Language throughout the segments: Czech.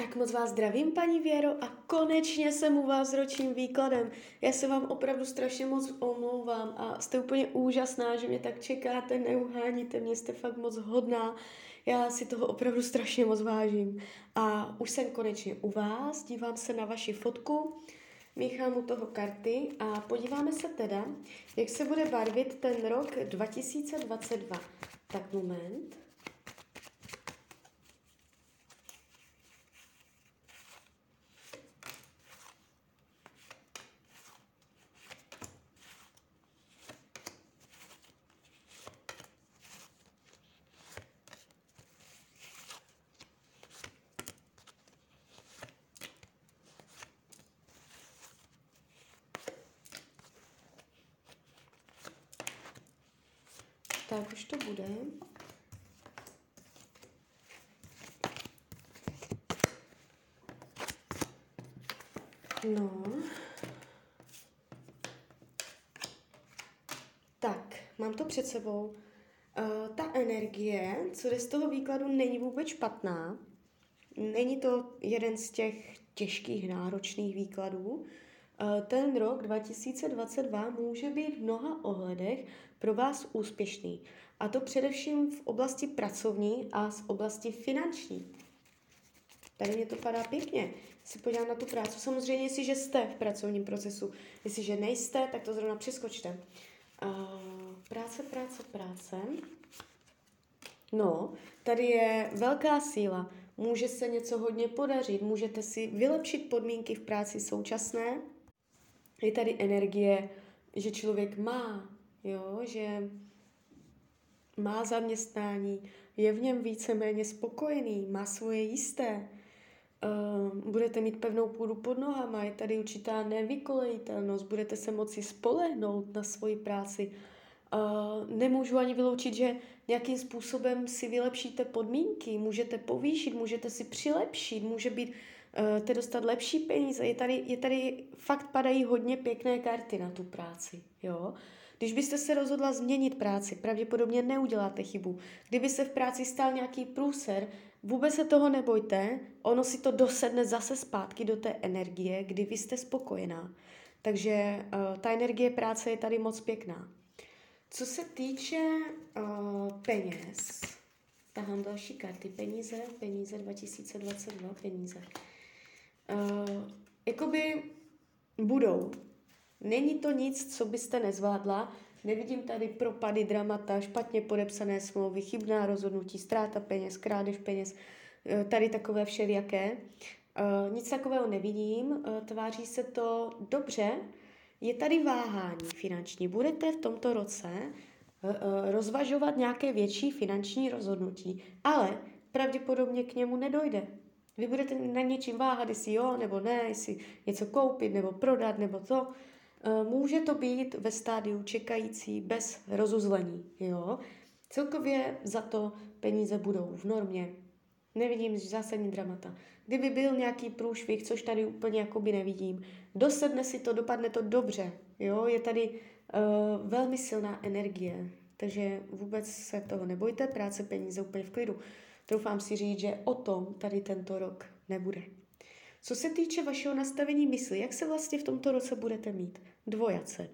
Tak moc vás zdravím, paní Věro, a konečně jsem u vás s ročním výkladem. Já se vám opravdu strašně moc omlouvám a jste úplně úžasná, že mě tak čekáte, neuháníte mě, jste fakt moc hodná. Já si toho opravdu strašně moc vážím. A už jsem konečně u vás, dívám se na vaši fotku, míchám u toho karty a podíváme se teda, jak se bude barvit ten rok 2022. Tak moment. Tak už to bude. No. Tak, mám to před sebou. Uh, ta energie, co jde z toho výkladu, není vůbec špatná. Není to jeden z těch těžkých, náročných výkladů. Eh, ten rok 2022 může být v mnoha ohledech pro vás úspěšný. A to především v oblasti pracovní a z oblasti finanční. Tady mě to padá pěkně. Si podívám na tu práci. Samozřejmě, jestliže jste v pracovním procesu. Jestliže nejste, tak to zrovna přeskočte. Uh, práce, práce, práce. No, tady je velká síla. Může se něco hodně podařit, můžete si vylepšit podmínky v práci současné, je tady energie, že člověk má, jo, že má zaměstnání, je v něm víceméně spokojený, má svoje jisté, uh, budete mít pevnou půdu pod nohama, je tady určitá nevykolejitelnost, budete se moci spolehnout na svoji práci. Uh, nemůžu ani vyloučit, že nějakým způsobem si vylepšíte podmínky, můžete povýšit, můžete si přilepšit, může být uh, dostat lepší peníze. Je tady, je tady, fakt padají hodně pěkné karty na tu práci, jo. Když byste se rozhodla změnit práci, pravděpodobně neuděláte chybu. Kdyby se v práci stal nějaký průser, vůbec se toho nebojte, ono si to dosedne zase zpátky do té energie, kdy vy jste spokojená. Takže uh, ta energie práce je tady moc pěkná. Co se týče uh, peněz, tahám další karty. Peníze, peníze 2022, peníze. Uh, jakoby budou. Není to nic, co byste nezvládla. Nevidím tady propady, dramata, špatně podepsané smlouvy, chybná rozhodnutí, ztráta peněz, krádež peněz, uh, tady takové všelijaké. Uh, nic takového nevidím, tváří se to dobře, je tady váhání finanční. Budete v tomto roce rozvažovat nějaké větší finanční rozhodnutí, ale pravděpodobně k němu nedojde. Vy budete na něčím váhat, jestli jo nebo ne, jestli něco koupit nebo prodat nebo to. Eh, může to být ve stádiu čekající bez rozuzlení. Jo? Celkově za to peníze budou v normě. Nevidím zásadní dramata. Kdyby byl nějaký průšvih, což tady úplně jakoby nevidím, dosedne si to, dopadne to dobře. Jo? Je tady uh, velmi silná energie, takže vůbec se toho nebojte, práce, peníze úplně v klidu troufám si říct, že o tom tady tento rok nebude. Co se týče vašeho nastavení mysli, jak se vlastně v tomto roce budete mít? Dvojace.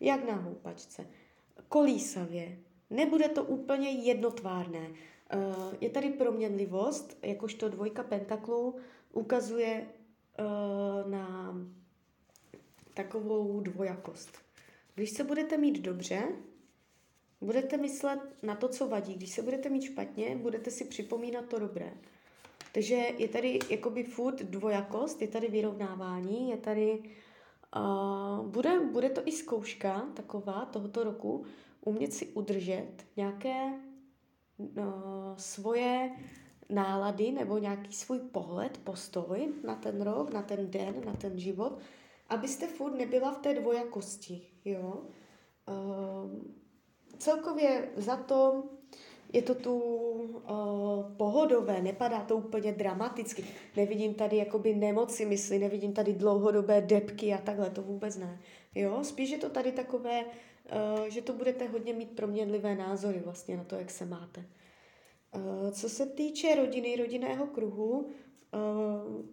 Jak na houpačce. Kolísavě. Nebude to úplně jednotvárné. Eh, je tady proměnlivost, jakožto dvojka pentaklů ukazuje eh, na takovou dvojakost. Když se budete mít dobře, Budete myslet na to, co vadí. Když se budete mít špatně, budete si připomínat to dobré. Takže je tady jakoby furt dvojakost, je tady vyrovnávání, je tady... Uh, bude, bude to i zkouška taková tohoto roku, umět si udržet nějaké uh, svoje nálady nebo nějaký svůj pohled, postoj na ten rok, na ten den, na ten život, abyste furt nebyla v té dvojakosti, jo. Uh, celkově za to je to tu uh, pohodové, nepadá to úplně dramaticky. Nevidím tady jakoby nemoci mysli, nevidím tady dlouhodobé depky a takhle, to vůbec ne. Jo, spíš je to tady takové, uh, že to budete hodně mít proměnlivé názory vlastně na to, jak se máte. Uh, co se týče rodiny, rodinného kruhu, uh,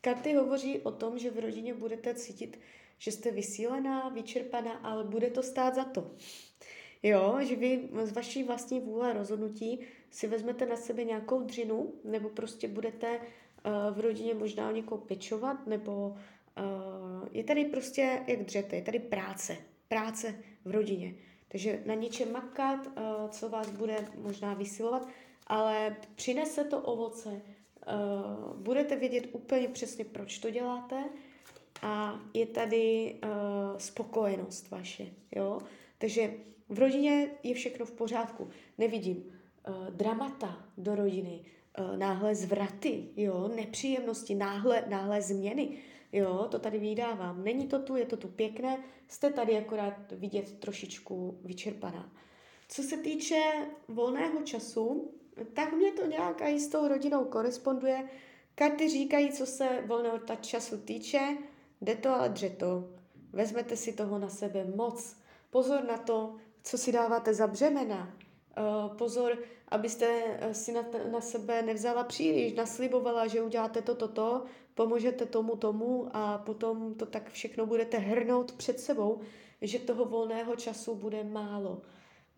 Karty hovoří o tom, že v rodině budete cítit, že jste vysílená, vyčerpaná, ale bude to stát za to. Jo, že vy z vaší vlastní vůle rozhodnutí si vezmete na sebe nějakou dřinu, nebo prostě budete uh, v rodině možná o někoho pečovat, nebo uh, je tady prostě, jak dřete, je tady práce. Práce v rodině. Takže na něčem makat, uh, co vás bude možná vysilovat, ale přinese to ovoce, uh, budete vědět úplně přesně, proč to děláte a je tady uh, spokojenost vaše, jo. Takže v rodině je všechno v pořádku. Nevidím uh, dramata do rodiny, uh, náhle zvraty, jo, nepříjemnosti, náhle, náhle změny. Jo, to tady vydávám. Není to tu, je to tu pěkné, jste tady akorát vidět trošičku vyčerpaná. Co se týče volného času, tak mě to nějak i s tou rodinou koresponduje. Karty říkají, co se volného času týče, jde to ale dře to. Vezmete si toho na sebe moc. Pozor na to, co si dáváte za břemena. Uh, pozor, abyste eh, si na, na sebe nevzala příliš, naslibovala, že uděláte to, to, to, pomůžete tomu, tomu a potom to tak všechno budete hrnout před sebou, že toho volného času bude málo.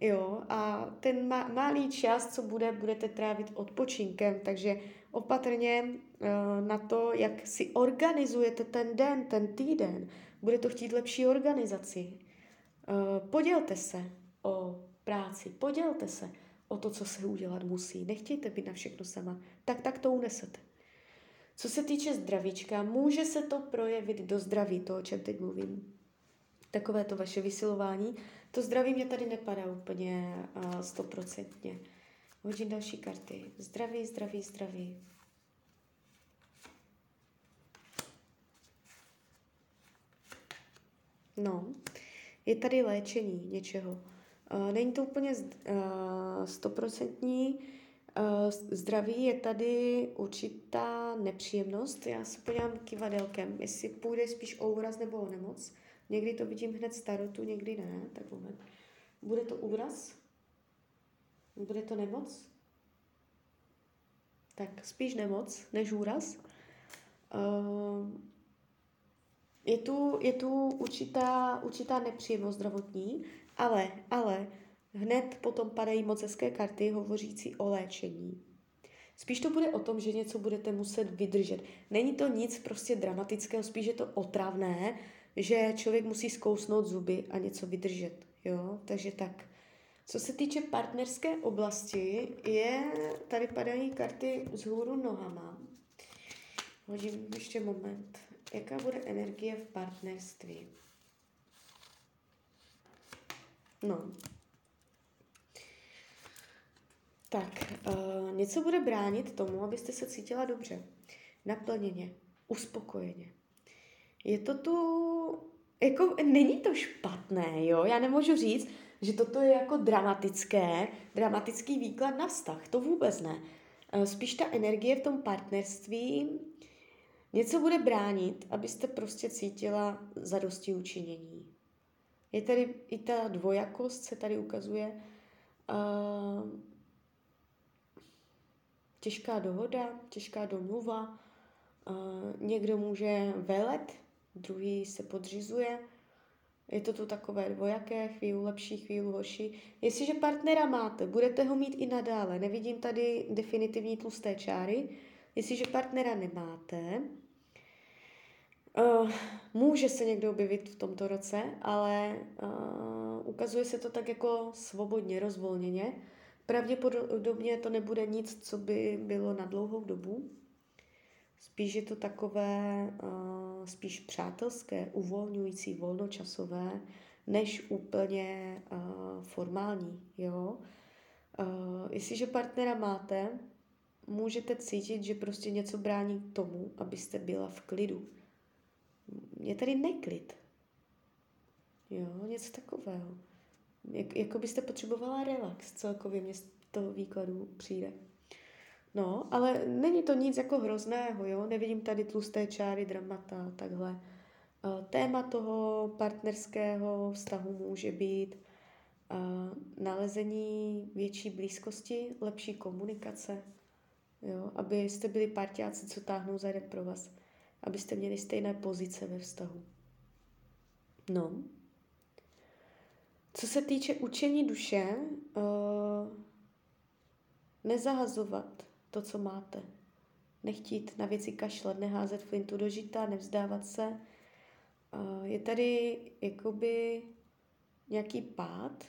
Jo, a ten ma- malý čas, co bude, budete trávit odpočinkem, takže opatrně uh, na to, jak si organizujete ten den, ten týden. Bude to chtít lepší organizaci. Uh, podělte se o práci, podělte se o to, co se udělat musí. Nechtějte být na všechno sama. Tak, tak to unesete. Co se týče zdravíčka, může se to projevit do zdraví, to, o čem teď mluvím. Takové to vaše vysilování. To zdraví mě tady nepadá úplně stoprocentně. Hodím další karty. Zdraví, zdraví, zdraví. No, je tady léčení něčeho. Uh, není to úplně stoprocentní. Uh, Uh, zdraví je tady určitá nepříjemnost. Já se podívám kivadelkem, jestli půjde spíš o úraz nebo o nemoc. Někdy to vidím hned starotu, někdy ne. Tak moment. Bude to úraz? Bude to nemoc? Tak spíš nemoc než úraz. Uh, je tu, je tu určitá, určitá nepříjemnost zdravotní, ale, ale Hned potom padají moc hezké karty hovořící o léčení. Spíš to bude o tom, že něco budete muset vydržet. Není to nic prostě dramatického, spíš je to otravné, že člověk musí zkousnout zuby a něco vydržet. Jo? Takže tak. Co se týče partnerské oblasti, je, tady padají karty z hůru nohama. Hodím ještě moment. Jaká bude energie v partnerství? No, Tak, uh, něco bude bránit tomu, abyste se cítila dobře, naplněně, uspokojeně. Je to tu, jako není to špatné, jo, já nemůžu říct, že toto je jako dramatické, dramatický výklad na vztah, to vůbec ne. Uh, spíš ta energie v tom partnerství něco bude bránit, abyste prostě cítila zadosti učinění. Je tady i ta dvojakost, se tady ukazuje, těžká dohoda, těžká domluva. Někdo může velet, druhý se podřizuje. Je to tu takové dvojaké, chvíli lepší, chvíli horší. Jestliže partnera máte, budete ho mít i nadále. Nevidím tady definitivní tlusté čáry. Jestliže partnera nemáte, Uh, může se někdo objevit v tomto roce, ale uh, ukazuje se to tak jako svobodně, rozvolněně. Pravděpodobně to nebude nic, co by bylo na dlouhou dobu. Spíš je to takové uh, spíš přátelské, uvolňující, volnočasové, než úplně uh, formální. Jo? Uh, jestliže partnera máte, můžete cítit, že prostě něco brání tomu, abyste byla v klidu. Je tady neklid. Jo, něco takového. Jak, jako byste potřebovala relax, celkově mě z toho výkladu přijde. No, ale není to nic jako hrozného, jo? Nevidím tady tlusté čáry, dramata, takhle. Téma toho partnerského vztahu může být nalezení větší blízkosti, lepší komunikace, jo? abyste byli partiáci, co táhnou za jeden pro vás. abyste měli stejné pozice ve vztahu. No. Co se týče učení duše, uh, nezahazovat to, co máte. Nechtít na věci kašlat, neházet flintu do žita, nevzdávat se. Uh, je tady jakoby nějaký pád,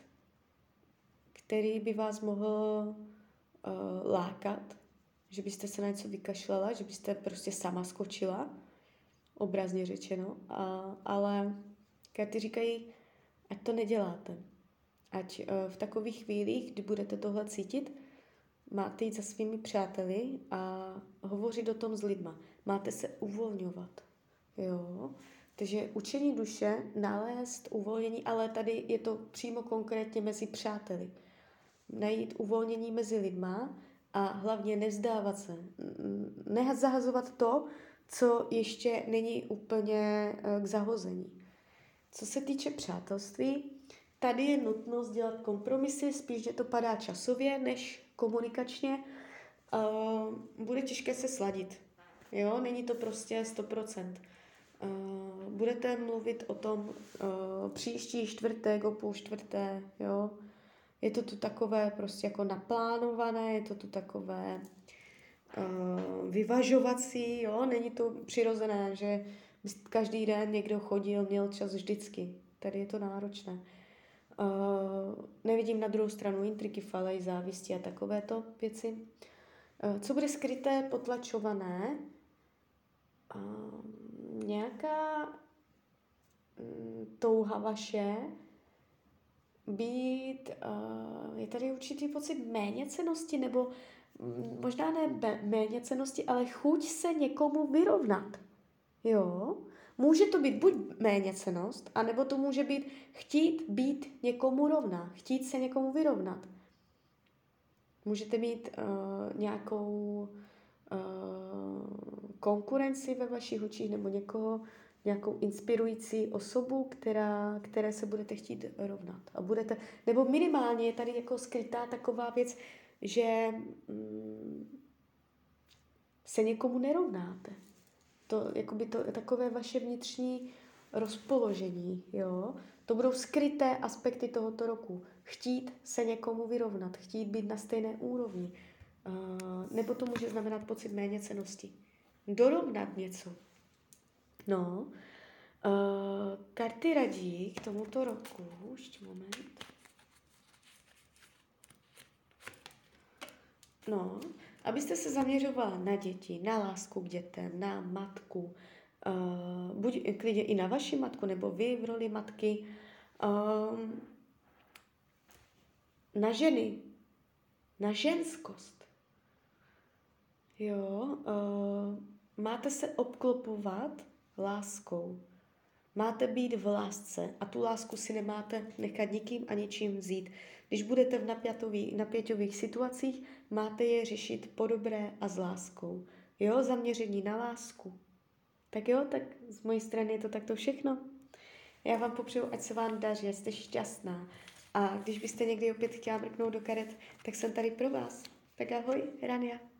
který by vás mohl uh, lákat, že byste se na něco vykašlala, že byste prostě sama skočila, obrazně řečeno, a, ale karty říkají, ať to neděláte. Ať uh, v takových chvílích, kdy budete tohle cítit, máte jít za svými přáteli a hovořit o tom s lidma. Máte se uvolňovat. Jo? Takže učení duše, nalézt uvolnění, ale tady je to přímo konkrétně mezi přáteli. Najít uvolnění mezi lidma a hlavně nevzdávat se. Nezahazovat to, co ještě není úplně eh, k zahození. Co se týče přátelství, tady je nutnost dělat kompromisy, spíš, že to padá časově, než komunikačně. Uh, bude těžké se sladit. Jo, není to prostě 100%. Uh, budete mluvit o tom uh, příští čtvrtek, o půl čtvrté, jo. Je to tu takové prostě jako naplánované, je to tu takové uh, vyvažovací, jo. Není to přirozené, že každý den někdo chodil, měl čas vždycky. Tady je to náročné. Uh, nevidím na druhou stranu intriky, falej, závisti a takovéto věci. Uh, co bude skryté, potlačované? Uh, nějaká um, touha vaše být, uh, je tady určitý pocit méněcenosti, nebo možná ne méněcenosti, ale chuť se někomu vyrovnat. Jo? Může to být buď méněcenost, anebo to může být chtít být někomu rovná, chtít se někomu vyrovnat. Můžete mít uh, nějakou uh, konkurenci ve vašich očích nebo někoho, nějakou inspirující osobu, která, které se budete chtít rovnat. A budete, nebo minimálně je tady jako skrytá taková věc, že mm, se někomu nerovnáte. To, jakoby to, takové vaše vnitřní rozpoložení, jo. To budou skryté aspekty tohoto roku. Chtít se někomu vyrovnat, chtít být na stejné úrovni. Uh, nebo to může znamenat pocit méněcenosti. Dorovnat něco. No, uh, karty radí k tomuto roku, ještě moment. No, abyste se zaměřovala na děti, na lásku k dětem, na matku, uh, buď klidně i na vaši matku, nebo vy v roli matky, uh, na ženy, na ženskost. Jo, uh, máte se obklopovat láskou. Máte být v lásce a tu lásku si nemáte nechat nikým a ničím vzít. Když budete v napěťových situacích, máte je řešit po dobré a s láskou. Jo, zaměření na lásku. Tak jo, tak z mojí strany je to takto všechno. Já vám popřeju, ať se vám daří, jste šťastná. A když byste někdy opět chtěla mrknout do karet, tak jsem tady pro vás. Tak ahoj, Rania.